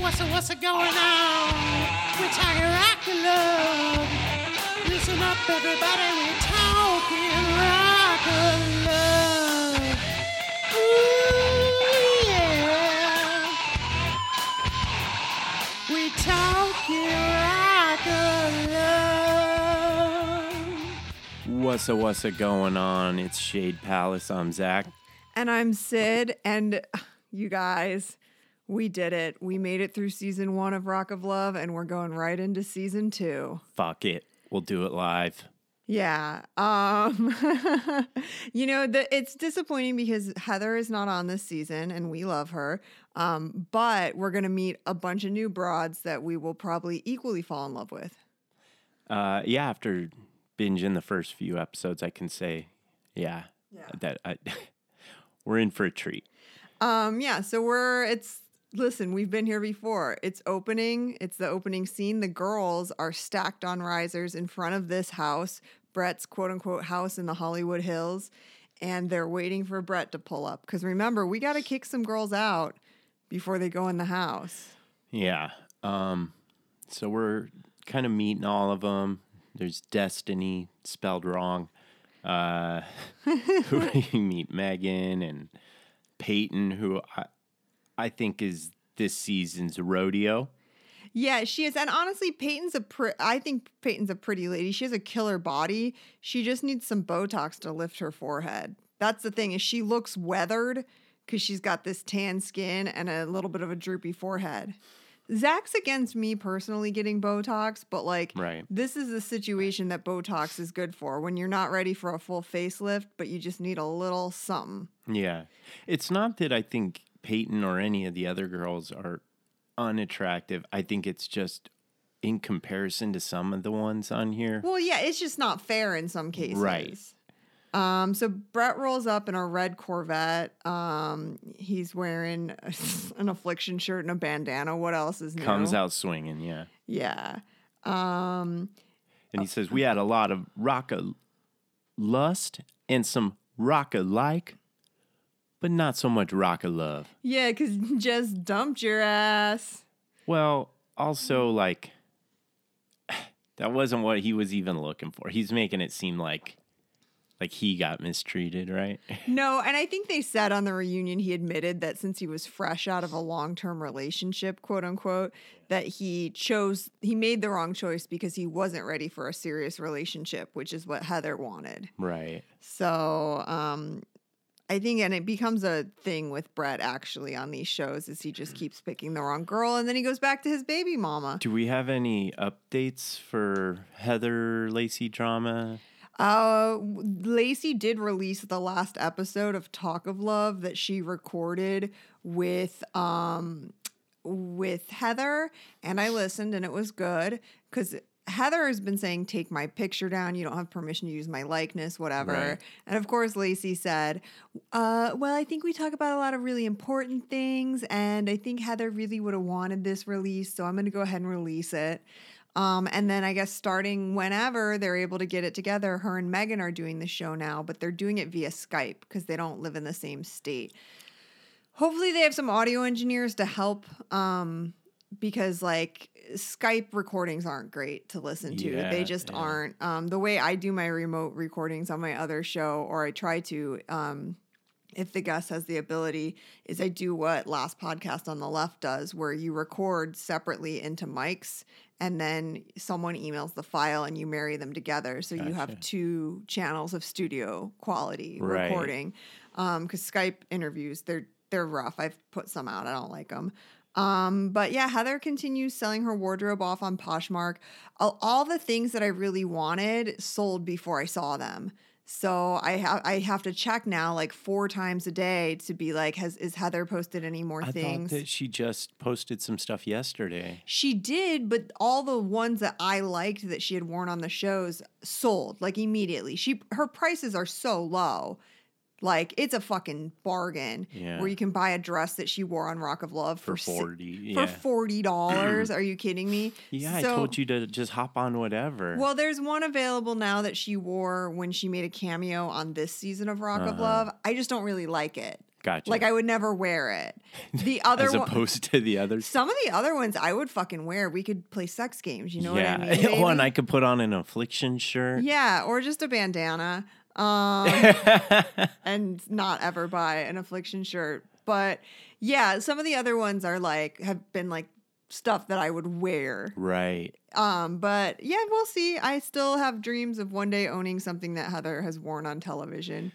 What's what's going on? We're talking rock and love. Listen up, everybody. We're talking rock and love. Ooh, yeah. We're talking rock and love. What's a what's a going on? It's Shade Palace. I'm Zach. And I'm Sid, and uh, you guys, we did it. We made it through season one of Rock of Love, and we're going right into season two. Fuck it. We'll do it live. Yeah. Um you know, the, it's disappointing because Heather is not on this season and we love her. Um but we're going to meet a bunch of new broads that we will probably equally fall in love with. Uh, yeah, after binging the first few episodes, I can say, yeah, Yeah. that I, we're in for a treat. Um, yeah, so we're it's listen, we've been here before. It's opening, it's the opening scene. The girls are stacked on risers in front of this house, Brett's quote unquote house in the Hollywood Hills, and they're waiting for Brett to pull up. Because remember, we gotta kick some girls out before they go in the house. Yeah. Um, so we're kind of meeting all of them. There's Destiny spelled wrong. Uh, who you meet Megan and Peyton, who I, I think is this season's rodeo. Yeah, she is. And honestly, Peyton's a pre- I think Peyton's a pretty lady. She has a killer body. She just needs some Botox to lift her forehead. That's the thing is she looks weathered because she's got this tan skin and a little bit of a droopy forehead. Zach's against me personally getting Botox, but like Right. this is the situation that Botox is good for when you're not ready for a full facelift, but you just need a little something. Yeah. It's not that I think Peyton or any of the other girls are unattractive. I think it's just in comparison to some of the ones on here. Well, yeah, it's just not fair in some cases. Right. Um, so Brett rolls up in a red Corvette. Um, he's wearing an affliction shirt and a bandana. What else is new? Comes out swinging, yeah. Yeah. Um, And he says, We had a lot of rocka lust and some rocka like, but not so much rocka love. yeah, because just dumped your ass. Well, also, like, that wasn't what he was even looking for. He's making it seem like. Like he got mistreated, right? No, and I think they said on the reunion he admitted that since he was fresh out of a long term relationship, quote unquote, that he chose, he made the wrong choice because he wasn't ready for a serious relationship, which is what Heather wanted. Right. So, um, I think, and it becomes a thing with Brett actually on these shows, is he just keeps picking the wrong girl, and then he goes back to his baby mama. Do we have any updates for Heather Lacey drama? Uh, Lacey did release the last episode of Talk of Love that she recorded with um with Heather, and I listened, and it was good because. Heather has been saying, take my picture down. You don't have permission to use my likeness, whatever. Right. And of course, Lacey said, uh, well, I think we talk about a lot of really important things. And I think Heather really would have wanted this release. So I'm going to go ahead and release it. Um, and then I guess starting whenever they're able to get it together, her and Megan are doing the show now, but they're doing it via Skype because they don't live in the same state. Hopefully, they have some audio engineers to help um, because, like, Skype recordings aren't great to listen to. Yeah, they just yeah. aren't. Um, the way I do my remote recordings on my other show, or I try to, um, if the guest has the ability, is I do what Last Podcast on the Left does, where you record separately into mics and then someone emails the file and you marry them together. So you have two channels of studio quality Right. recording. Because Skype interviews, they're they're rough. I've put some out. I don't like them. Um, but yeah, Heather continues selling her wardrobe off on Poshmark. All, all the things that I really wanted sold before I saw them. So I have I have to check now like four times a day to be like, has is Heather posted any more I things? thought that she just posted some stuff yesterday. She did, but all the ones that I liked that she had worn on the shows sold like immediately. She her prices are so low. Like it's a fucking bargain Yeah. where you can buy a dress that she wore on Rock of Love For si- 40, for yeah. forty dollars. Are you kidding me? Yeah, I told you to just hop on whatever. Well, there's one available now that she wore when she made a cameo on this season of Rock of Uh-huh. Love. I just don't really like it. Gotcha. Like I would never wear it. The other as one, opposed to the others. some of the other ones I would fucking wear. We could play sex games. You know yeah. what I mean? and? I could put on an affliction shirt. Yeah, or just a bandana. Um, and not ever buy an affliction shirt. But yeah, some of the other ones are like have been like stuff that I would wear. right. Um, but yeah, we'll see. I still have dreams of one day owning something that Heather has worn on television.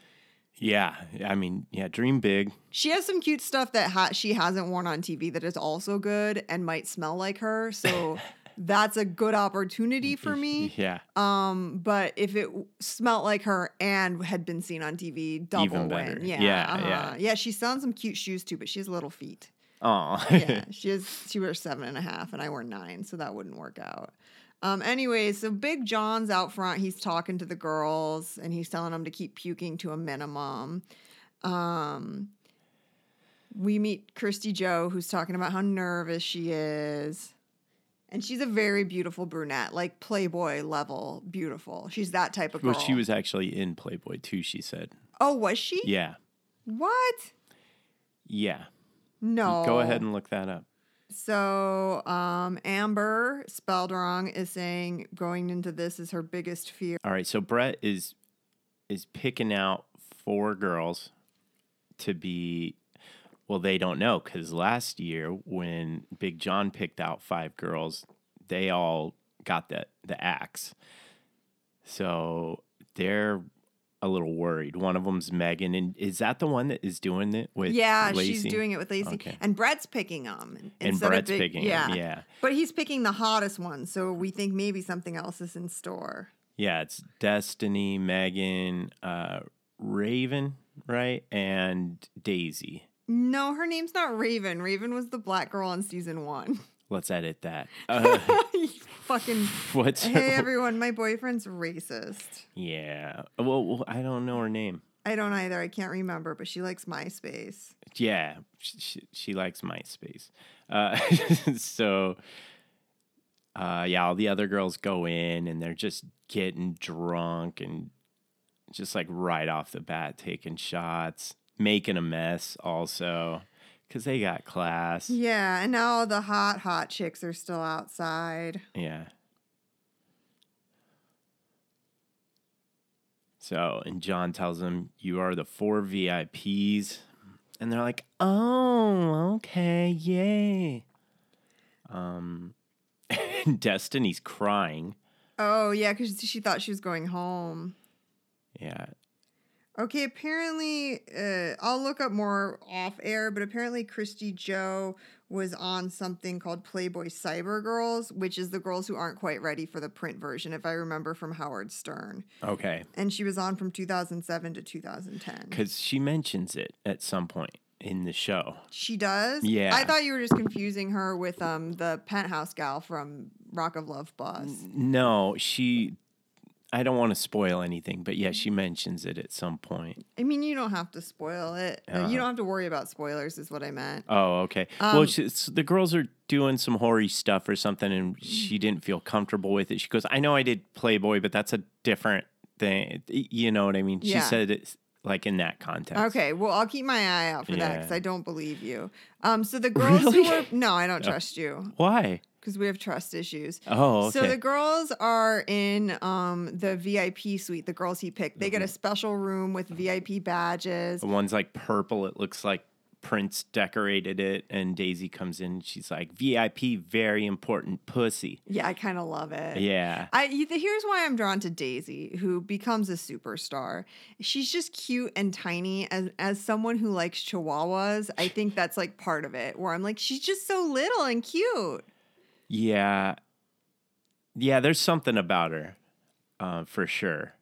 Yeah. I mean, yeah, dream big. She has some cute stuff that ha- she hasn't worn on TV that is also good and might smell like her. So that's a good opportunity for me. Yeah. Um, but if it w- smelt like her and had been seen on TV, double Even win. Yeah, Yeah, uh-huh. yeah. yeah. She's selling some cute shoes too, but she has little feet. Oh. Yeah, she has. She wears seven and a half, and I wear nine, so that wouldn't work out. Um, anyways, so Big John's out front. He's talking to the girls, and he's telling them to keep puking to a minimum. Um, we meet Christy Joe, who's talking about how nervous she is. And she's a very beautiful brunette, like Playboy level beautiful. She's that type of girl. well, she was actually in Playboy too, she said. Oh, was she? Yeah. What? Yeah. No. Go ahead and look that up. So, um, Amber, spelled wrong, is saying going into this is her biggest fear. All right, so Brett is is picking out four girls to be well, they don't know cuz last year when Big John picked out five girls, they all got the the axe. So they're a little worried. One of them's Megan, and is that the one that is doing it with? yeah, Lacey? she's doing it with Lacey. Okay. And Brett's picking them. And Brett's big- picking yeah. yeah. But he's picking the hottest one, so we think maybe something else is in store. Yeah, it's Destiny, Megan, uh, Raven, right, and Daisy. No, her name's not Raven. Raven was the black girl on season one. Let's edit that. Uh, Fucking. what's Hey everyone, my boyfriend's racist. Yeah. Well, well, I don't know her name. I don't either. I can't remember, but she likes MySpace. Yeah, she, she, she likes MySpace. Uh, so, uh, yeah, all the other girls go in and they're just getting drunk and just like right off the bat taking shots, making a mess also because they got class. Yeah, and now all the hot, hot chicks are still outside. Yeah. So, and John tells them, You are the four VIPs. And they're like, Oh, okay, yay. Um, Destiny's crying. Oh, yeah, because she thought she was going home. Yeah. Okay, apparently, uh, I'll look up more off air, but apparently, Christy Joe was on something called Playboy Cyber Girls, which is the girls who aren't quite ready for the print version, if I remember from Howard Stern. Okay. And she was on from 2007 to 2010. Because she mentions it at some point in the show. She does? Yeah. I thought you were just confusing her with um the penthouse gal from Rock of Love Bus. No, she. I don't want to spoil anything, but yeah, she mentions it at some point. I mean, you don't have to spoil it. Uh, Uh-huh. You don't have to worry about spoilers, is what I meant. Oh, okay. well, Um, she, s- the girls are doing some hoary stuff or something, and she didn't feel comfortable with it. She goes, "I know I did Playboy, but that's a different thing." You know what I mean? She Yeah. said it like in that context. Okay, well, I'll keep my eye out for that because I don't believe you. Um, so the girls who Really? were no, I don't trust you Why? Because we have trust issues. Oh, okay. So the girls are in um the VIP suite. The girls he picked, they get Mm-hmm. a special room with VIP badges. the one's like purple. It looks like Prince decorated it, and Daisy comes in. She's like, "VIP, very important pussy." Yeah, I kind of love it. Yeah. I here's why I'm drawn to Daisy, who becomes a superstar. She's just cute and tiny. As as someone who likes chihuahuas, I think that's like part of it. Where I'm like, she's just so little and cute. Yeah. Yeah, there's something about her, uh, for sure.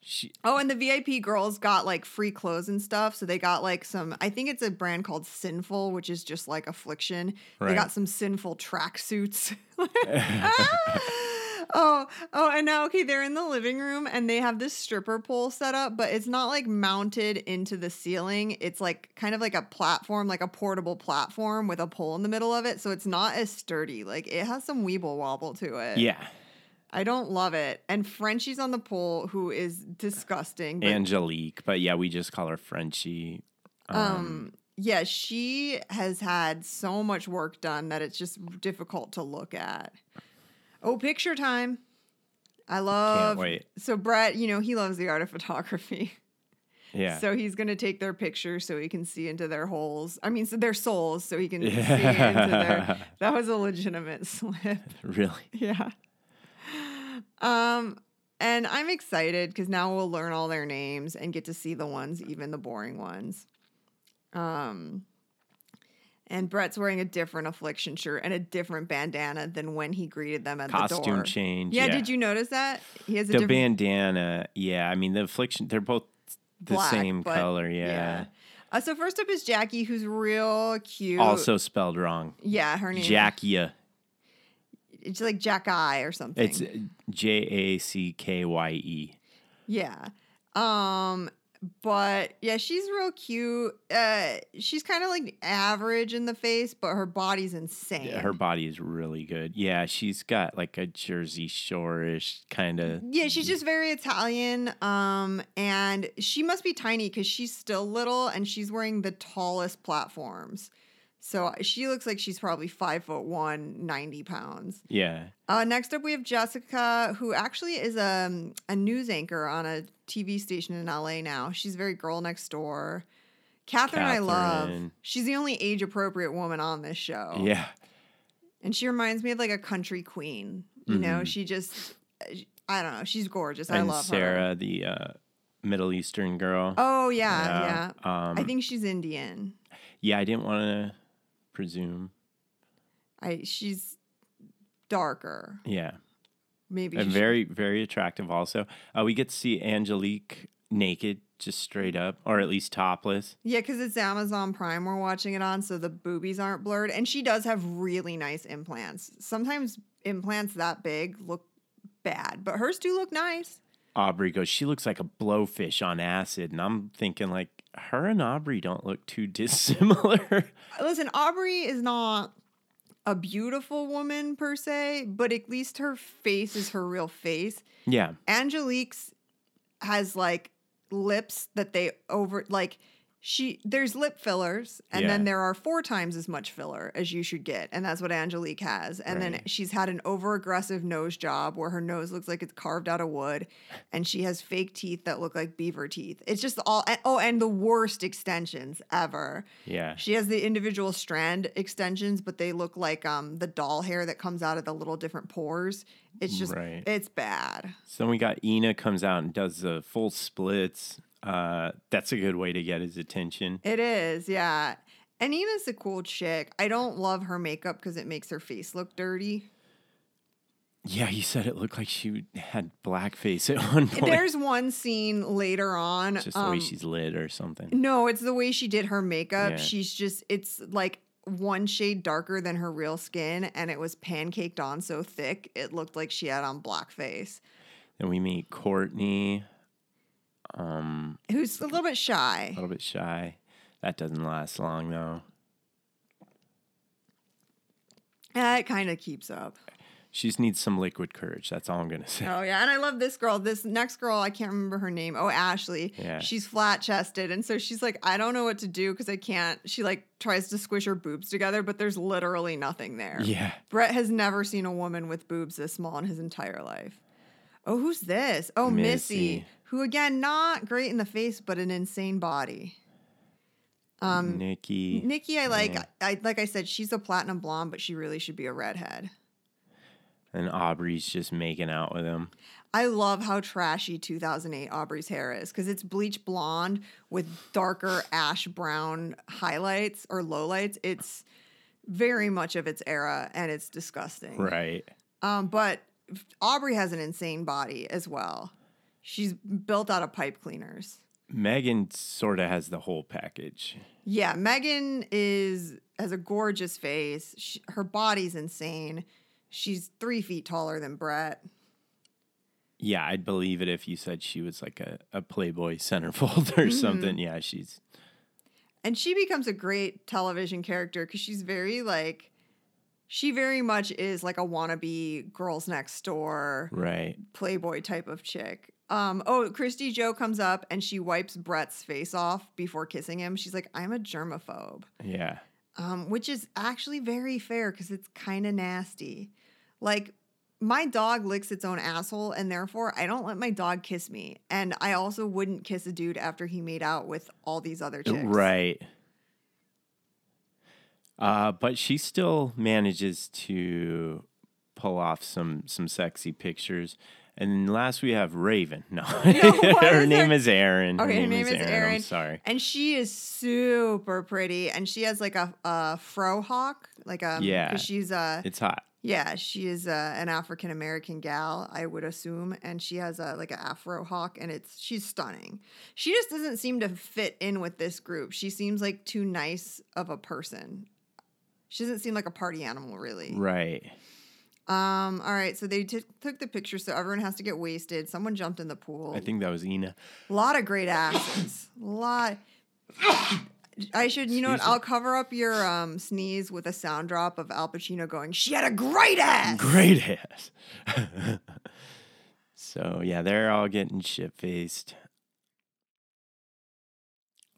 She, Oh, and the VIP girls got like free clothes and stuff. So they got like some, I think it's a brand called Sinful, which is just like affliction. They got some sinful tracksuits. oh, oh, and now, okay, they're in the living room and they have this stripper pole set up, but it's not like mounted into the ceiling. It's like kind of like a platform, like a portable platform with a pole in the middle of it. So it's not as sturdy. Like it has some weeble wobble to it. yeah. I don't love it. And Frenchie's on the pole, who is disgusting. But, Angelique, but yeah, we just call her Frenchie. um, yeah, she has had so much work done that it's just difficult to look at. Oh, picture time. I love. Can't wait. So Brett, you know, he loves the art of photography. Yeah. So he's gonna take their picture so he can see into their holes. I mean, so their souls, so he can see into Yeah. their. That was a legitimate slip. really? Yeah. Um, and I'm excited because now we'll learn all their names and get to see the ones, even the boring ones. Um, and Brett's wearing a different affliction shirt and a different bandana than when he greeted them at the door. Costume change. Yeah, did you notice that? He has a The different bandana. Yeah, I mean the affliction. They're both the black, same color. Yeah. Uh, so first up is Jackie, who's real cute. Also spelled wrong. yeah, her name. Jackia. It's like Jack Eye or something. It's J A C K Y E. Yeah. Um but yeah, she's real cute. Uh she's kind of like average in the face, but her body's insane. Yeah, her body is really good. Yeah, she's got like a Jersey Shore-ish kind of. yeah, she's just very Italian. Um and she must be tiny cuz she's still little and she's wearing the tallest platforms. So she looks like she's probably five foot one, 90 pounds. Yeah. Uh, next up, we have Jessica, who actually is a, a news anchor on a TV station in LA now. She's very girl next door. Catherine, I love. She's the only age appropriate woman on this show. Yeah. And she reminds me of like a country queen. You know, Mhm. she just, I don't know. She's gorgeous. I and love her. Sarah, the uh, Middle Eastern girl. Oh, yeah, yeah. Um, I think she's Indian. yeah, I didn't want to presume. I She's darker. Yeah. Maybe And very, very attractive also. Uh, we get to see Angelique naked, just straight up, or at least topless. Yeah, because it's Amazon Prime we're watching it on, so the boobies aren't blurred. And she does have really nice implants. Sometimes implants that big look bad, but hers do look nice. Aubrey goes, she looks like a blowfish on acid. And I'm thinking, like, her and Aubrey don't look too dissimilar. Listen, Aubrey is not a beautiful woman per se, but at least her face is her real face. yeah. Angelique's has like lips that they over like she there's lip fillers and then there are four times as much filler as you should get and that's what Angelique has and then she's had an over aggressive nose job where her nose looks like it's carved out of wood and she has fake teeth that look like beaver teeth it's just all oh and the worst extensions ever Yeah. she has the individual strand extensions but they look like um the doll hair that comes out of the little different pores it's just Right. it's bad So then we got Ina comes out and does the full splits. Uh, that's a good way to get his attention. It is, yeah. And Ina's a cool chick. I don't love her makeup because it makes her face look dirty. Yeah, he said it looked like she had blackface at one point. There's one scene later on. just the way um, she's lit or something. no, it's the way she did her makeup. Yeah. She's just, it's like one shade darker than her real skin, and it was pancaked on so thick it looked like she had on blackface. Then we meet Courtney, um, Who's a little bit shy. a little bit shy. That doesn't last long though. It kind of keeps up. She just needs some liquid courage. That's all I'm gonna say. Oh yeah, and I love this girl. This next girl, I can't remember her name. Oh, Ashley. Yeah. She's flat chested, and so she's like, I don't know what to do because I can't. She like tries to squish her boobs together, but there's literally nothing there. Yeah. Brett has never seen a woman with boobs this small in his entire life. Oh, who's this? Oh, Missy, Missy. who again not great in the face, but an insane body. Um, Nikki. Nikki, I like. Yeah. I like I said, she's a platinum blonde, but she really should be a redhead. And Aubrey's just making out with him. I love how trashy 2008 Aubrey's hair is because it's bleach blonde with darker ash brown highlights or lowlights. It's very much of its era and it's disgusting. Right. Um, but Aubrey has an insane body as well. She's built out of pipe cleaners. Megan sort of has the whole package. Yeah, Megan is has a gorgeous face. She, her body's insane. She's three feet taller than Brett. Yeah, I'd believe it if you said she was like a, a Playboy centerfold or Mm-hmm. something. Yeah, she's and she becomes a great television character because she's very like She very much is like a wannabe girls next door Right. playboy type of chick. Um, oh, Christy Joe comes up and she wipes Brett's face off before kissing him. She's like, I'm a germaphobe. Yeah. Um, which is actually very fair because it's kind of nasty. Like, my dog licks its own asshole, and therefore I don't let my dog kiss me. And I also wouldn't kiss a dude after he made out with all these other chicks. Right. Uh, but she still manages to pull off some some sexy pictures. And last we have Raven. No, what her is name her- is Erin. Okay, her name is I'm Erin. sorry. And she is super pretty, and she has like a, a fro hawk, like um, a Yeah. She's a It's hot. yeah, she is a, an African American gal, I would assume, and she has a like an afro hawk, and it's she's stunning. She just doesn't seem to fit in with this group. She seems like too nice of a person. She doesn't seem like a party animal, really. Right. Um. All right. So they t- took the picture, so everyone has to get wasted. Someone jumped in the pool. I think that was Ina. A lot of great asses. A lot. I should, you know what? I'll cover up your um, sneeze with a sound drop of Al Pacino going, She had a great ass. Great ass. so yeah, they're all getting shit faced.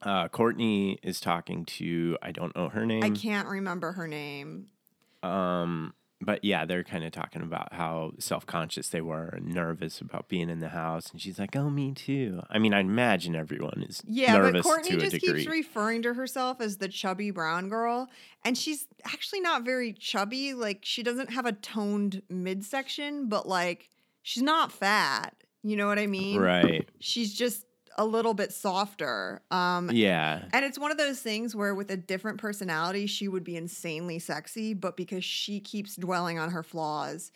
Uh, Courtney is talking to I don't know her name. I can't remember her name. Um, but yeah, they're kind of talking about how self conscious they were and nervous about being in the house. And she's like, "Oh, me too." I mean, I imagine everyone is Yeah, nervous but Courtney to a just degree. keeps referring to herself as the chubby brown girl. And she's actually not very chubby. Like, she doesn't have a toned midsection, but like, she's not fat. You know what I mean? right? She's just a little bit softer. Um, Yeah, And it's one of those things where, with a different personality, she would be insanely sexy, but because she keeps dwelling on her flaws,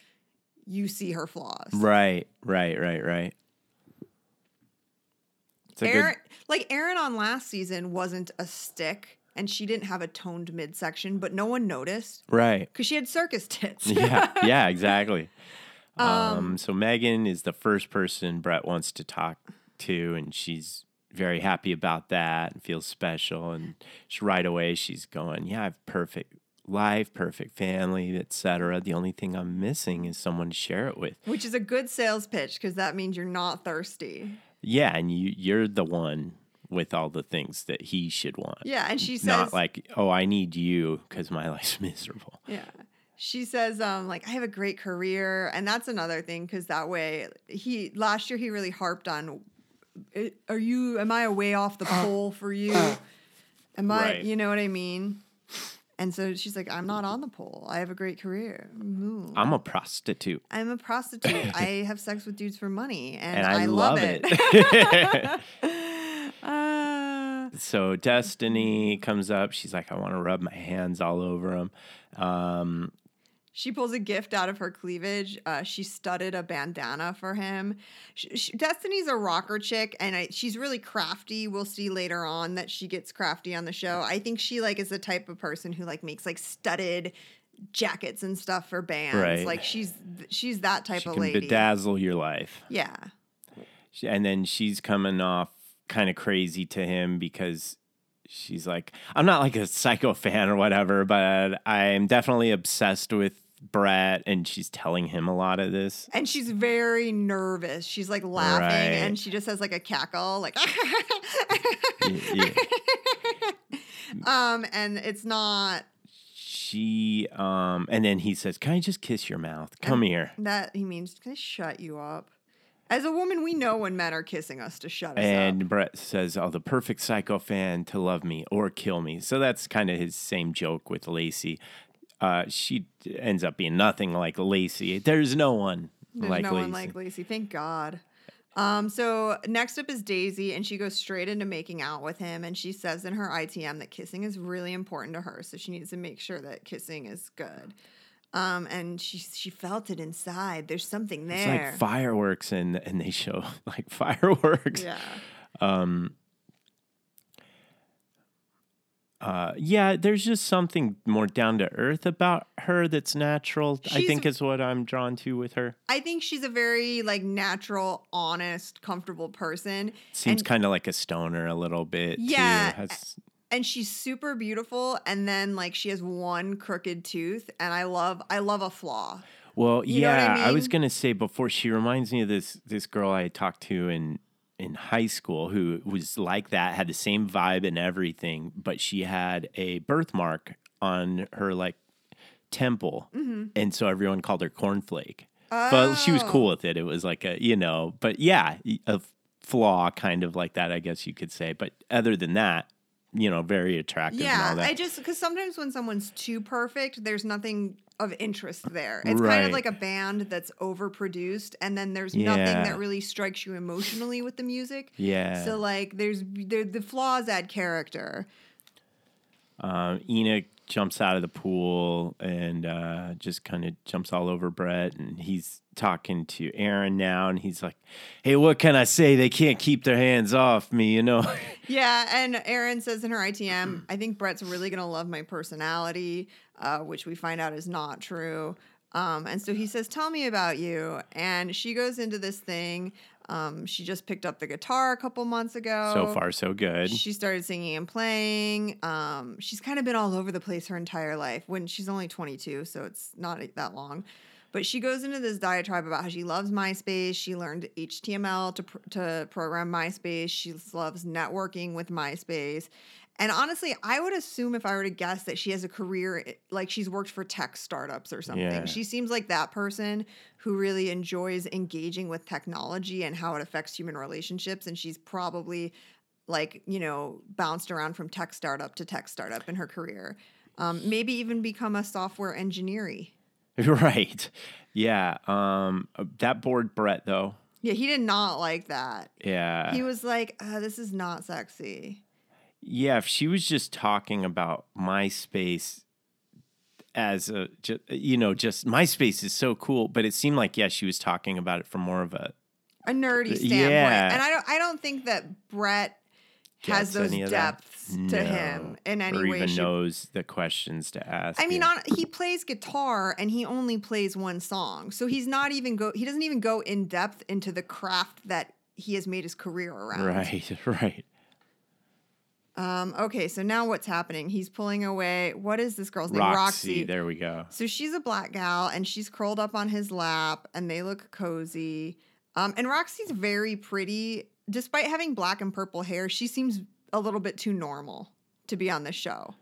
you see her flaws. right, right, right, right. Aaron, like Aaron on last season wasn't a stick, and she didn't have a toned midsection, but no one noticed right. because she had circus tits. yeah, yeah, exactly. Um, Um, so Megan is the first person Brett wants to talk to, and she's very happy about that and feels special. And she, right away, she's going, "Yeah, I have perfect life, perfect family, etc. The only thing I'm missing is someone to share it with." Which is a good sales pitch because that means you're not thirsty. Yeah, and you you're the one with all the things that he should want. Yeah, and she says, Not like, "Oh, I need you because my life's miserable." Yeah. She says, um, like, I have a great career. And that's another thing, because that way he last year he really harped on "I- are you am I a way off the pole for you? Am I Right. you know what I mean? And so she's like, I'm not on the pole. I have a great career. Ooh. I'm a prostitute. I'm a prostitute. I have sex with dudes for money, and, And I, love, love it. it. Ah. so Destiny comes up. She's like, I want to rub my hands all over him. Um, She pulls a gift out of her cleavage. Uh, she studded a bandana for him. Sh sh Destiny's a rocker chick, and I, she's really crafty. We'll see later on that she gets crafty on the show. I think she like is the type of person who like makes like studded jackets and stuff for bands. Right. Like she's she's that type she of can lady. bedazzle your life. yeah. She- And then she's coming off kind of crazy to him because she's like, I'm not like a psycho fan or whatever, but I'm definitely obsessed with Brett. And she's telling him a lot of this. And she's very nervous. She's like laughing Right. and she just has like a cackle, like Y- y- um, and it's not she, um, and then he says, Can I just kiss your mouth? Come here. that he means can I shut you up? As a woman, we know when men are kissing us to shut us And up. And Brett says, "Oh, the perfect psycho fan to love me or kill me." So that's kind of his same joke with Lacey. Uh, she ends up being nothing like Lacey. There's no one There's like no Lacey. one like Lacey. Thank God. Um, so next up is Daisy, and she goes straight into making out with him, and she says in her ITM that kissing is really important to her, so she needs to make sure that kissing is good. Um, and she she felt it inside. There's something it's there. like fireworks, and and they show like fireworks. yeah. Uh, yeah, there's just something more down to earth about her that's natural. I think is what I'm drawn to with her. I think she's a very like natural, honest, comfortable person. Seems kind of like a stoner a little bit. Yeah, too. Has, and she's super beautiful and then like she has one crooked tooth and I love I love a flaw. Well, You yeah, I I, was gonna say before she reminds me of this this girl I talked to in in high school who was like that, had the same vibe and everything, but she had a birthmark on her like temple, Mm-hmm. and so everyone called her Cornflake. But she was Oh. cool with it. It was like a you know, but yeah, a flaw kind of like that, I guess you could say. But other than that, you know, very attractive. and Yeah, all that. I just because sometimes when someone's too perfect, there's nothing of interest there. It's kind of like a band that's overproduced, and then there's Yeah. nothing that really strikes you emotionally with the music. yeah. So like, there's there, the flaws add character. um, Enoch jumps out of the pool and uh, just kind of jumps all over Brett, and he's talking to Erin now, and he's like, "Hey, what can I say? They can't keep their hands off me, you know." Yeah, and Erin says in her ITM, I think Brett's really gonna love my personality, uh, which we find out is not true. Um, and so he says, "Tell me about you." And she goes into this thing. Um, she just picked up the guitar a couple months ago. so far, so good. She started singing and playing. Um, she's kind of been all over the place her entire life. When she's only 22, so it's not that long. But she goes into this diatribe about how she loves MySpace. She learned HTML to pr- to program MySpace. She loves networking with MySpace. And honestly, I would assume if I were to guess that she has a career like she's worked for tech startups or something. Yeah. She seems like that person who really enjoys engaging with technology and how it affects human relationships. And she's probably like you know bounced around from tech startup to tech startup in her career um, maybe even become a software engineer right? Yeah. Um, that bored Brett though. yeah he did not like that Yeah. he was like uh, this is not sexy Yeah, if she was just talking about MySpace as a, you know, just MySpace is so cool, but it seemed like yeah, she was talking about it from more of a a nerdy standpoint yeah. and i don't i don't think that brett has those depths to No. him in any or way even shape- knows the questions to ask. I mean, yeah. on, he plays guitar and he only plays one song, so he's not even go. He doesn't even go in depth into the craft that he has made his career around. right, right. Um, okay, so now what's happening? He's pulling away. What is this girl's name? Roxy, there we go. So she's a black gal and she's curled up on his lap and they look cozy. Um, and Roxy's very pretty. Despite having black and purple hair, she seems a little bit too normal to be on the show.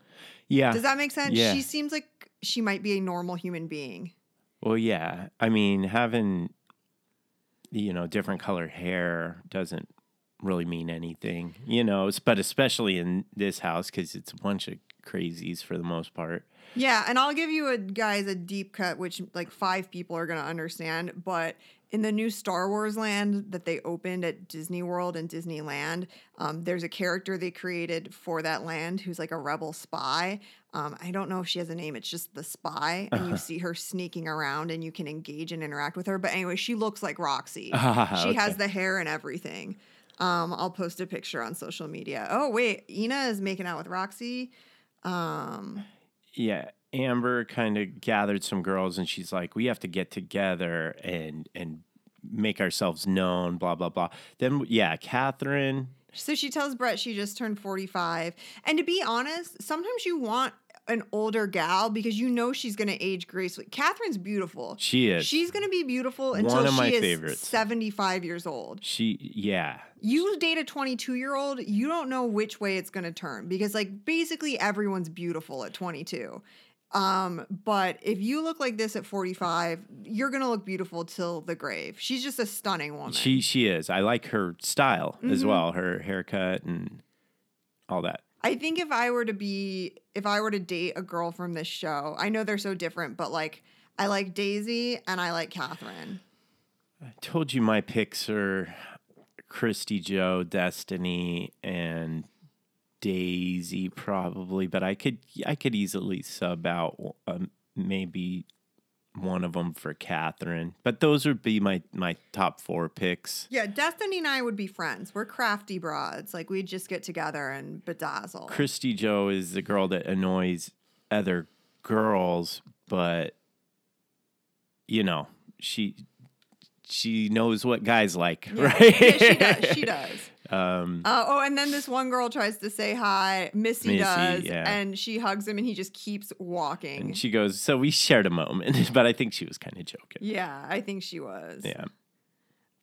Yeah. Does that make sense? Yeah. She seems like she might be a normal human being. Well, yeah. I mean, having you know different colored hair doesn't really mean anything, you know. But especially in this house because it's a bunch of crazies for the most part. Yeah, and I'll give you a guys a deep cut, which like five people are gonna understand. But in the new Star Wars land that they opened at Disney World and Disneyland, um, there's a character they created for that land who's like a rebel spy. Um, I don't know if she has a name. It's just the spy, and you see her sneaking around, and you can engage and interact with her. But anyway, she looks like Roxy. Ah, she has the hair and everything. Um, I'll post a picture on social media. Oh wait, Ina is making out with Roxy. Um, Yeah. Amber kind of gathered some girls and she's like, we have to get together and and make ourselves known, blah, blah, blah. Then, yeah, Catherine. So she tells Brett she just turned 45. And to be honest, sometimes you want an older gal because you know she's going to age gracefully. Catherine's beautiful. She is. She's going to be beautiful One until of she my is favorites. 75 years old. She, yeah. You date a 22 year old, you don't know which way it's going to turn because, like, basically everyone's beautiful at 22. Um, but if you look like this at 45, you're going to look beautiful till the grave. She's just a stunning woman. She she is. I like her style Mm-hmm. as well, her haircut and all that. I think if I were to be, if I were to date a girl from this show, I know they're so different, but like, I like Daisy and I like Catherine. I told you my picks are Christy Joe, Destiny, and Daisy probably, but I could I could easily sub out um, maybe one of them for Catherine. But those would be my my top four picks. Yeah, Destiny and I would be friends. We're crafty broads. Like, we'd just get together and bedazzle. Christy Joe is the girl that annoys other girls, but you know she she knows what guys like, Yeah. right? Yeah, she does. She does. Um, Uh, oh, and then this one girl tries to say hi. Missy, Missy, does, yeah. and she hugs him, and he just keeps walking. and she goes, "So we shared a moment," but I think she was kind of joking. yeah, I think she was. Yeah.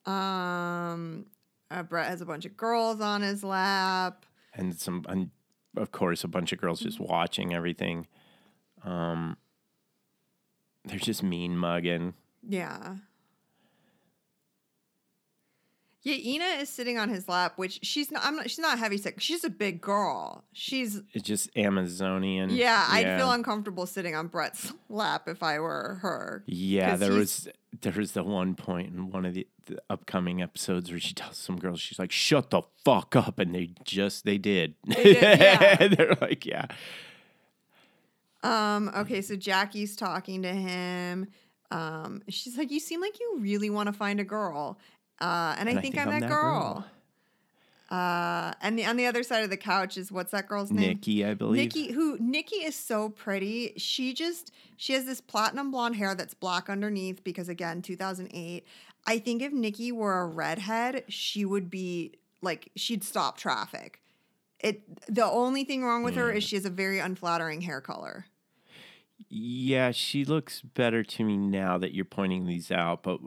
Um, uh, Brett has a bunch of girls on his lap. and some and of course a bunch of girls just watching everything um they're just mean mugging Yeah. Yeah, Ina is sitting on his lap, which she's not. I'm not. She's not heavy set. She's a big girl. She's it's just amazonian yeah. I'd feel uncomfortable sitting on Brett's lap if I were her. Yeah, there was there was the one point in one of the, the upcoming episodes where she tells some girls she's like shut the fuck up and they just they did, did, yeah. they're like yeah Um. Okay. So Jackie's talking to him. Um. She's like, "You seem like you really want to find a girl." Uh. And, I, think I'm, that, girl. Uh. And the on the other side of the couch is what's that girl's name? nikki i believe Nikki, who Nikki is so pretty. She just she has this platinum blonde hair that's black underneath because again, 2008. I think if Nikki were a redhead, she would be like she'd stop traffic. It the only thing wrong with her is she has a very unflattering hair color. yeah she looks better to me now that you're pointing these out but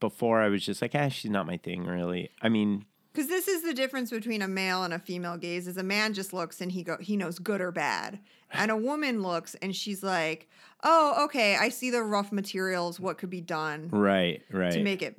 before i was just like ah she's not my thing really i mean Because this is the difference between a male and a female gaze: is a man just looks and he go he knows good or bad, and a woman looks and she's like, "Oh, okay, I see the rough materials. What could be done?" right right to make it.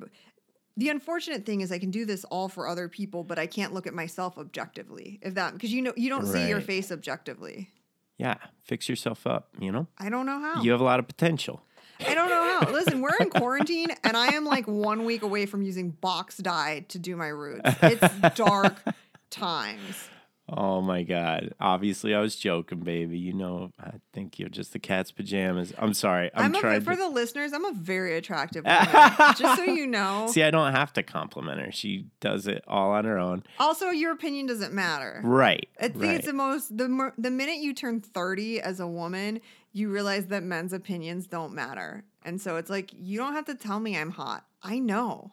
The unfortunate thing is I can do this all for other people, but I can't look at myself objectively. If that because you know you don't see your face objectively. yeah fix yourself up you know I don't know how. you have a lot of potential I don't know how. Listen, we're in quarantine and I am like one week away from using box dye to do my roots. It's dark times. Oh my god! Obviously, I was joking, baby. You know, I think you're just the cat's pajamas. I'm sorry. I'm, I'm, a, trying for to the listeners, I'm a very attractive woman. just so you know. see. I don't have to compliment her. She does it all on her own. Also, your opinion doesn't matter. Right. I think right. it's the most the the minute you turn 30 as a woman, you realize that men's opinions don't matter. And so it's like you don't have to tell me I'm hot. I know.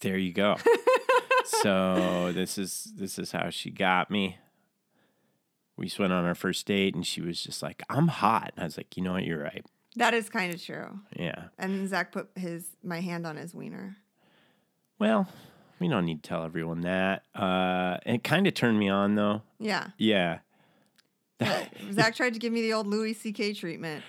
there you go. so this is this is how she got me. We just went on our first date, and she was just like, "I'm hot." And I was like, "You know what? You're right. That is kind of true. Yeah. And Zach put his my hand on his wiener. Well, we don't need to tell everyone that. Uh, it kind of turned me on, though. Yeah. Yeah. Zach tried to give me the old Louis C.K. treatment.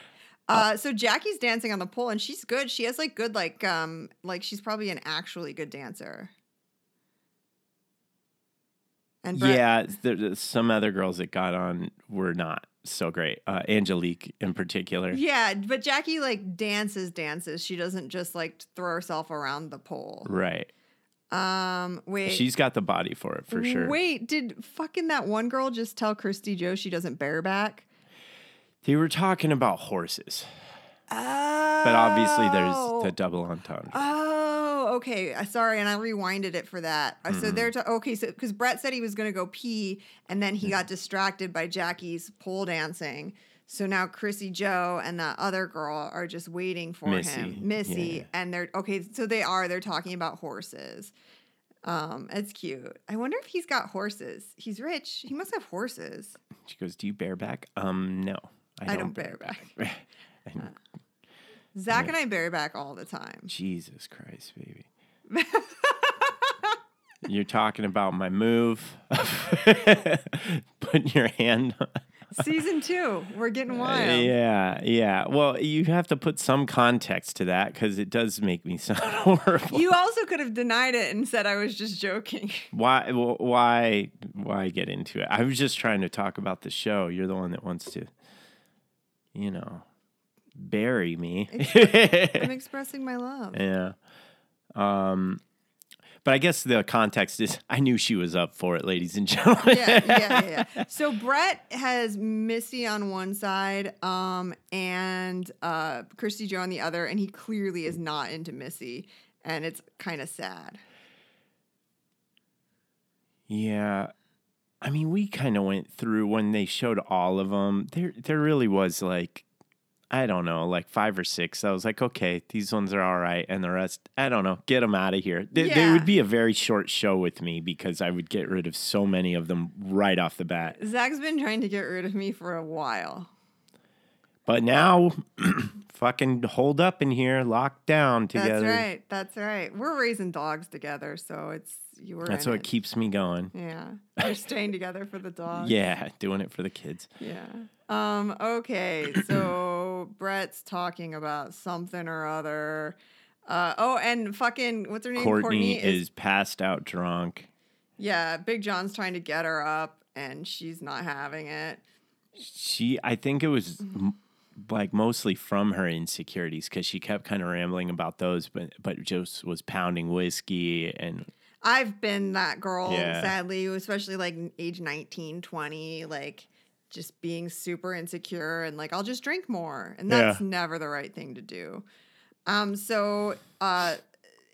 Uh, so Jackie's dancing on the pole and she's good. She has like good like um like she's probably an actually good dancer. And Brett- Yeah, there, some other girls that got on were not so great. Uh, Angelique in particular. Yeah, but Jackie like dances, dances. She doesn't just like throw herself around the pole. Right. Um, wait. She's got the body for it for sure. Wait, did fucking that one girl just tell Christy Joe she doesn't bareback? They were talking about horses, Oh. but obviously there's the double entendre. Oh, okay. Uh, Sorry, and I rewinded it for that. Uh, So Mm-hmm. they're ta- okay. So because Brett said he was going to go pee, and then he got distracted by Jackie's pole dancing. So now Christy Joe and that other girl are just waiting for Missy, him, Missy, yeah. and they're okay. So they are. They're talking about horses. Um, it's cute. I wonder if he's got horses. He's rich. He must have horses. She goes, "Do you bareback?" Um, no, I, I don't bareback. And Zach and I bareback all the time. Jesus Christ, baby. You're talking about my move. Putting your hand on. Season two, we're getting wild. Yeah, yeah. Well, you have to put some context to that because it does make me sound horrible. You also could have denied it and said I was just joking. why? wh- Why? Why get into it? I was just trying to talk about the show. You're the one that wants to, you know, bury me. I'm expressing my love. yeah. Um, but I guess the context is I knew she was up for it, ladies and gentlemen. Yeah, yeah, yeah. So Brett has Missy on one side, um, and uh, Christy Joe on the other, and he clearly is not into Missy, and it's kind of sad. Yeah. I mean, we kind of went through when they showed all of them. There, there really was like, I don't know, like five or six. I was like, okay, these ones are all right, and the rest, I don't know, get them out of here. They, they would be a very short show with me because I would get rid of so many of them right off the bat. Zach's been trying to get rid of me for a while. But now, fucking hold up in here, locked down together. That's right. That's right. We're raising dogs together, so it's you were. That's what it. keeps me going. Yeah, you're staying together for the dogs. Yeah, doing it for the kids. Yeah. Um. Okay. So Brett's talking about something or other. Uh. Oh, and fucking what's her name? Courtney, is, passed out drunk. Yeah. Big John's trying to get her up, and she's not having it. She, I think it was like mostly from her insecurities because she kept kind of rambling about those, but but just was pounding whiskey and I've been that girl, Yeah. sadly, especially like age 19, 20, like just being super insecure and like I'll just drink more. And that's Yeah. never the right thing to do. Um so uh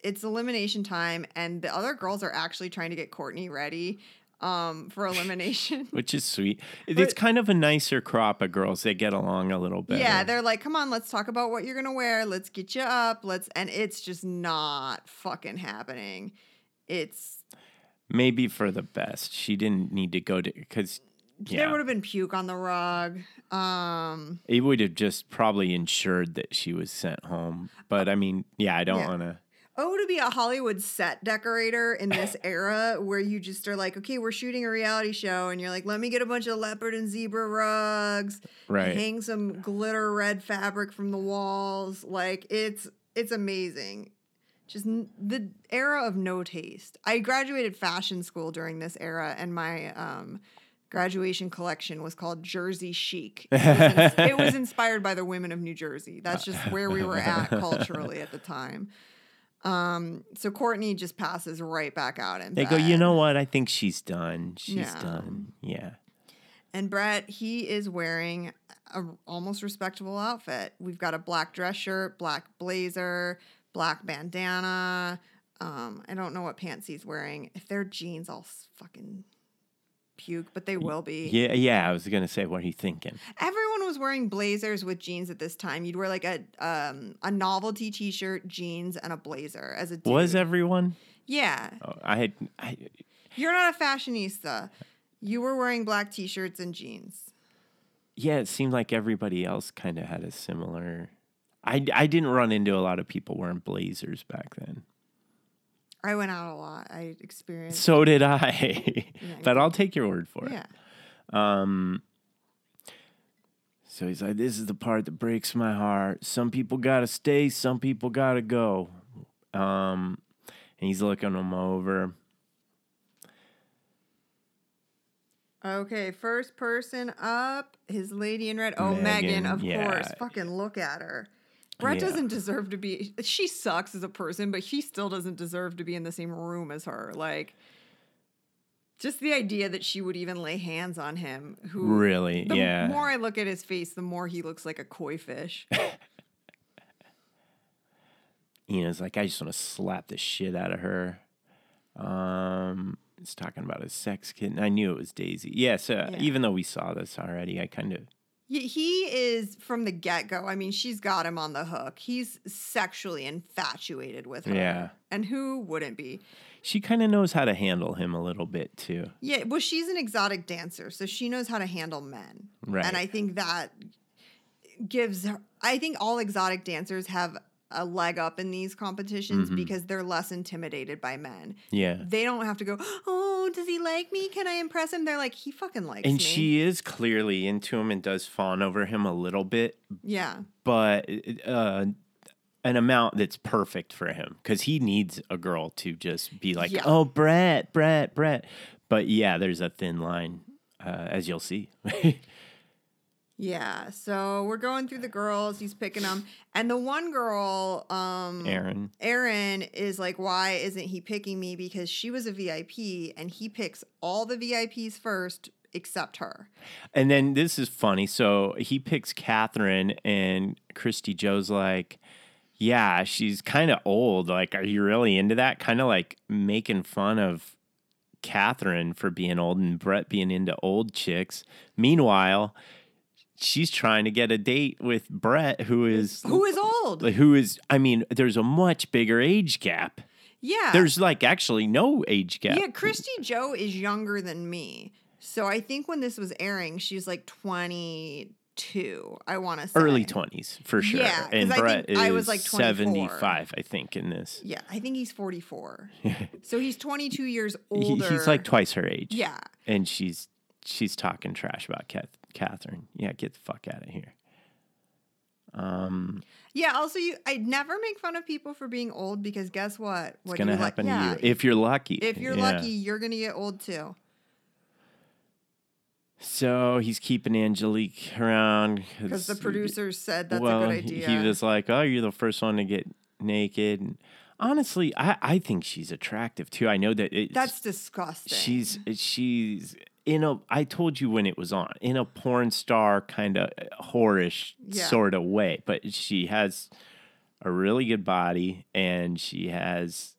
it's elimination time and the other girls are actually trying to get Courtney ready um for elimination. which is sweet. But- it's kind of a nicer crop of girls. They get along a little bit. Yeah, they're like, "Come on, let's talk about what you're going to wear. Let's get you up. Let's and it's just not fucking happening. It's maybe for the best. She didn't need to go to because there would have been puke on the rug. Um it would have just probably ensured that she was sent home. But I mean, yeah, I don't Yeah. want to. Oh, to be a Hollywood set decorator in this era where you just are like, okay, we're shooting a reality show, and you're like, let me get a bunch of leopard and zebra rugs, Right. hang some glitter red fabric from the walls. Like it's it's amazing. Just n- the era of no taste. I graduated fashion school during this era, and my um, graduation collection was called Jersey Chic. It was, it was inspired by the women of New Jersey. That's just where we were at culturally at the time. Um, so Courtney just passes right back out and They go, you know what? I think she's done. She's Yeah. done. Yeah. And Brett, he is wearing a almost respectable outfit. We've got a black dress shirt, black blazer, black bandana. Um, I don't know what pants he's wearing. If they're jeans, I'll fucking puke, but they will be. Yeah, yeah. I was gonna say, what are you thinking? Everyone was wearing blazers with jeans at this time. You'd wear like a um, a novelty T-shirt, jeans, and a blazer as a dude. Was everyone? Yeah, Oh, I had. I, you're not a fashionista. You were wearing black T-shirts and jeans. yeah, it seemed like everybody else kind of had a similar. I, I didn't run into a lot of people wearing blazers back then. I went out a lot. I experienced. So did I. but I'll take your word for it. yeah. Um. So he's like, "This is the part that breaks my heart. Some people gotta stay, some people gotta go." Um, and he's looking them over. Okay, first person up, his lady in red. Oh, Megan, Megan, of yeah. course. Fucking look at her. Brett Yeah. doesn't deserve to be. She sucks as a person, but he still doesn't deserve to be in the same room as her. Like, just the idea that she would even lay hands on him. Who Really? Yeah the yeah. more I look at his face, the more he looks like a koi fish. Ian's like, I just want to slap the shit out of her. Um, he's talking about his sex kitten. I knew it was Daisy. Yes, uh, Yeah. even though we saw this already, I kind of He- is from the get go. I mean, she's got him on the hook. He's sexually infatuated with her. Yeah. And who wouldn't be? she kind of knows how to handle him a little bit too. Yeah, well, she's an exotic dancer, so she knows how to handle men. Right. And I think that gives her, I think all exotic dancers have a leg up in these competitions Mm-hmm. because they're less intimidated by men. Yeah. They don't have to go, oh, does he like me? Can I impress him? They're like, he fucking likes And me. she is clearly into him and does fawn over him a little bit, yeah. but uh, an amount that's perfect for him because he needs a girl to just be like, Yeah. oh, Brett, Brett, Brett. But yeah, there's a thin line, uh, as you'll see. Yeah. So we're going through the girls. He's picking them. And the one girl, um, Aaron. Erin is like, why isn't he picking me? Because she was a VIP and he picks all the VIPs first except her. And then this is funny. So he picks Catherine, and Christy Joe's like, Yeah, she's kind of old. Like, are you really into that? Kind of like making fun of Catherine for being old and Brett being into old chicks. Meanwhile, she's trying to get a date with Brett, who is Who is old? who is. I mean, there's a much bigger age gap. Yeah. There's like actually no age gap. Yeah, Christy Joe is younger than me. So I think when this was airing, she's like 22, I want to say. Early twenties for sure. Yeah, and I Brett think is I was, like, 24. seventy-five, I think, in this. Yeah, I think he's 44. so he's 22 years He- older. he's like twice her age. Yeah. and she's she's talking trash about Kath- Catherine. Yeah, get the fuck out of here. Um, Yeah, also you I never make fun of people for being old because guess what? it's gonna you like- happen yeah, you if you're lucky. if you're Yeah. lucky, you're to get old too. So he's keeping Angelique around Because the producers said that's well, a good idea. He was like, "Oh, you're the first one to get naked." And honestly, I I think she's attractive too. I know that it's, that's disgusting. she's she's in a. I told you when it was on in a porn star kind of whorish Yeah. sort of way, but she has a really good body and she has,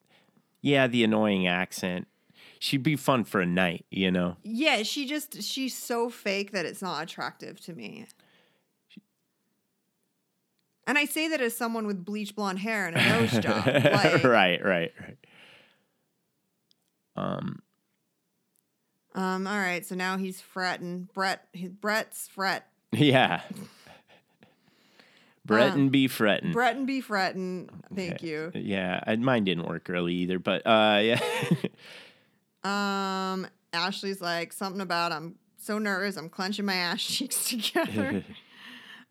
yeah, the annoying accent. She'd be fun for a night, you know. Yeah, she just she's so fake that it's not attractive to me. And I say that as someone with bleach blonde hair and a nose job. Like, right, right, right. Um, Um, all right, so now he's fretting. Brett he- Brett's fret. yeah. Brett Um, and be fretting. Brett and be fretting. Thank Okay. you. Yeah, I- mine didn't work early either, but uh, yeah. Um, Ashley's like something about I'm so nervous, I'm clenching my ass cheeks together.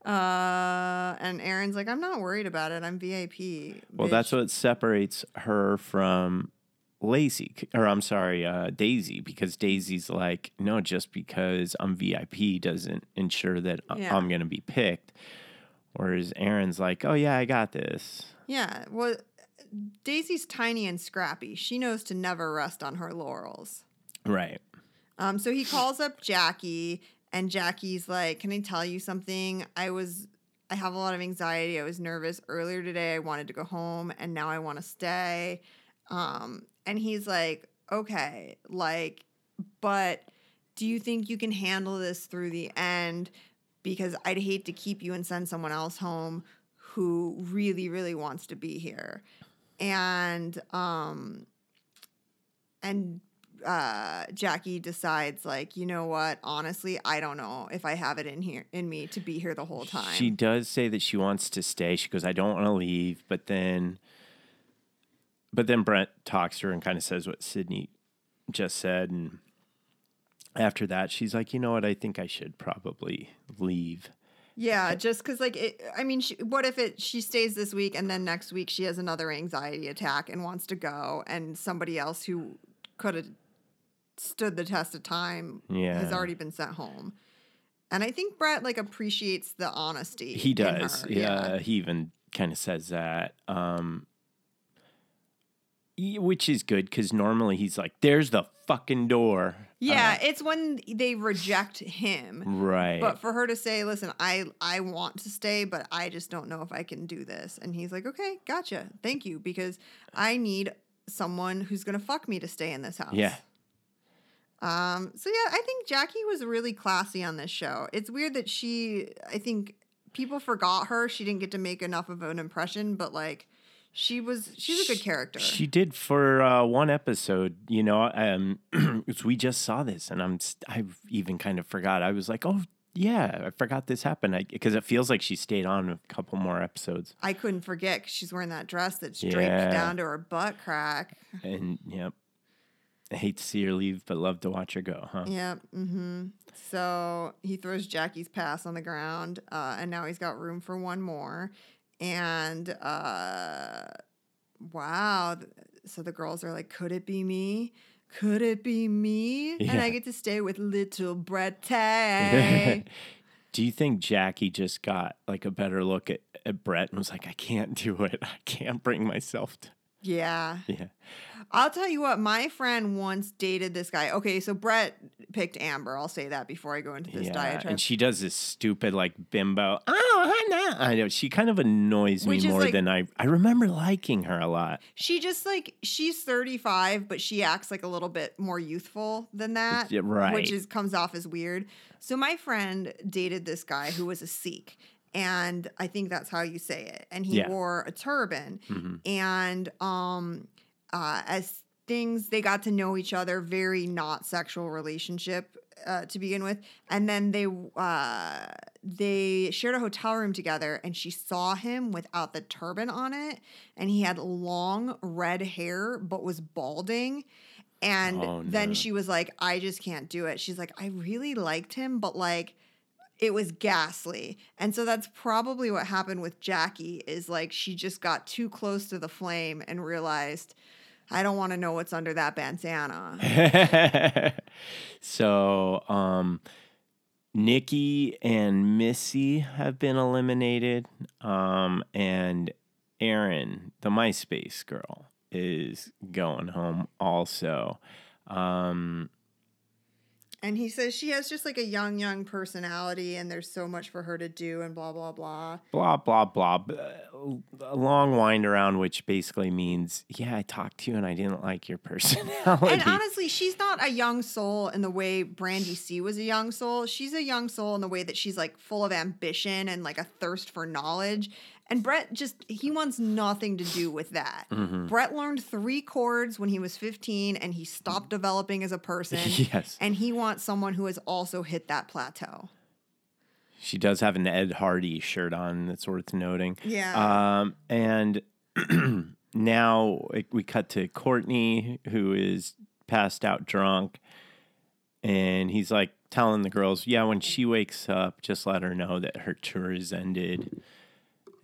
uh, and Erin's like, I'm not worried about it. I'm VIP. well, that's what separates her from Lacey, c- or I'm sorry, uh, Daisy, because Daisy's like, no, just because I'm VIP doesn't ensure that Yeah. I'm going to be picked. Whereas Erin's like, oh, yeah, I got this. Yeah. Well, Daisy's tiny and scrappy. She knows to never rest on her laurels. Right. Um, so he calls up Jackie, and Jackie's like, "Can I tell you something? I was, I have a lot of anxiety. I was nervous earlier today. I wanted to go home, and now I want to stay." Um, and he's like, "Okay, like, but do you think you can handle this through the end? Because I'd hate to keep you and send someone else home who really, really wants to be here." And um, and uh, Jackie decides, like, you know what? Honestly, I don't know if I have it in here in me to be here the whole time. She does say that she wants to stay. She goes, I don't want to leave. But then, but then Brent talks to her and kind of says what Sydney just said. And after that, she's like, you know what? I think I should probably leave. yeah, just because, like, it, I mean, she, what if it she stays this week and then next week she has another anxiety attack and wants to go, and somebody else who could have stood the test of time has already been sent home. And I think Brett like appreciates the honesty. He does. her, Yeah. He even kind of says that. Um, which is good because normally he's like, there's the fucking door. Yeah, it's when they reject him. Right. But for her to say, "Listen, I I want to stay, but I just don't know if I can do this," and he's like, "Okay, gotcha, thank you, because I need someone who's gonna fuck me to stay in this house." yeah. Um. So yeah, I think Jackie was really classy on this show. It's weird that she. I think people forgot her. She didn't get to make enough of an impression, but like, she was. She's a good character. She did for uh, one episode, you know. Um, we just saw this, and I'm I've even kind of forgot. I was like, oh yeah, I forgot this happened because it feels like she stayed on a couple more episodes. I couldn't forget 'cause she's wearing that dress that's draped down to her butt crack. And yep, I hate to see her leave, but love to watch her go, huh? Yep. Mm-hmm. So he throws Jackie's pass on the ground, uh, and now he's got room for one more. And uh, wow. So the girls are like, could it be me? Could it be me? And I get to stay with little Bretty. Do you think Jackie just got like a better look at, at Brett and was like, I can't do it. I can't bring myself to. Yeah. Yeah. I'll tell you what, my friend once dated this guy. Okay, so Brett picked Amber. I'll say that before I go into this yeah. diatribe. And she does this stupid like bimbo. Oh, Hannah. I know. She kind of annoys me Which is more like- than I. I remember liking her a lot. she just like she's 35, but she acts like a little bit more youthful than that. Yeah, right. Which is comes off as weird. So my friend dated this guy who was a Sikh. And I think that's how you say it. And he Yeah. wore a turban. Mhm. and um uh as things they got to know each other very not sexual relationship uh, to begin with and then they uh they shared a hotel room together and she saw him without the turban on it and he had long red hair but was balding and Oh, then she was like i just can't do it she's like i really liked him but like it was ghastly. And so that's probably what happened with Jackie is like she just got too close to the flame and realized I don't want to know what's under that bandana. so, um, Nikki and Missy have been eliminated. Um, and Erin, the MySpace girl, is going home also. Um, And he says she has just like a young, young personality and there's so much for her to do and blah, blah, blah. blah blah blah b- uh, a long wind around which basically means yeah i talked to you and i didn't like your personality And honestly, she's not a young soul in the way Brandi C was a young soul. She's a young soul in the way that she's like full of ambition and like a thirst for knowledge. And Brett just, he wants nothing to do with that. Mm-hmm. Brett learned three chords when he was 15 and he stopped developing as a person. yes And he wants someone who has also hit that plateau. she does have an ed hardy shirt on that's worth noting Yeah. um and now we cut to courtney who is passed out drunk and he's like telling the girls yeah when she wakes up just let her know that her tour is ended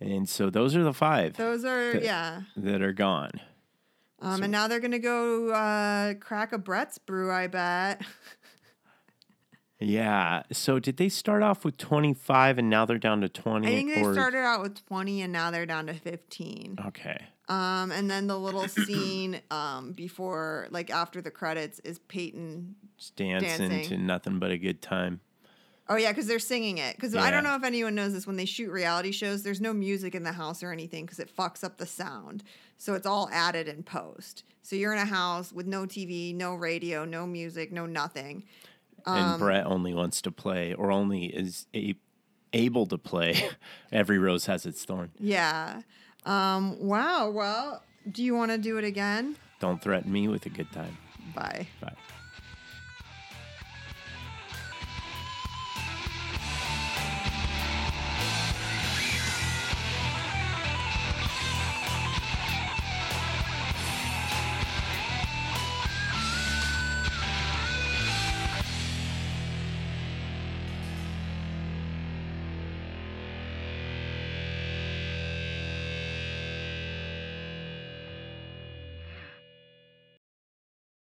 and so those are the five Those are, yeah. that are gone Um, and now they're going to go uh, crack a Brett's brew, I bet. Yeah. So did they start off with 25 and now they're down to 20? I think they or- started out with 20 and now they're down to 15. Okay. Um, and then the little scene um, before, like after the credits, is Peyton. Just dancing, Dancing. to nothing but a good time. Oh yeah, because they're singing it. Because I don't know if anyone knows this. When they shoot reality shows, there's no music in the house or anything because it fucks up the sound. So it's all added in post. So you're in a house with no TV, no radio, no music, no nothing. Um, and Brett only wants to play or only is a- able to play. Every rose has its thorn. Yeah. Um, wow. Well, do you want to do it again? Don't threaten me with a good time. Bye. Bye.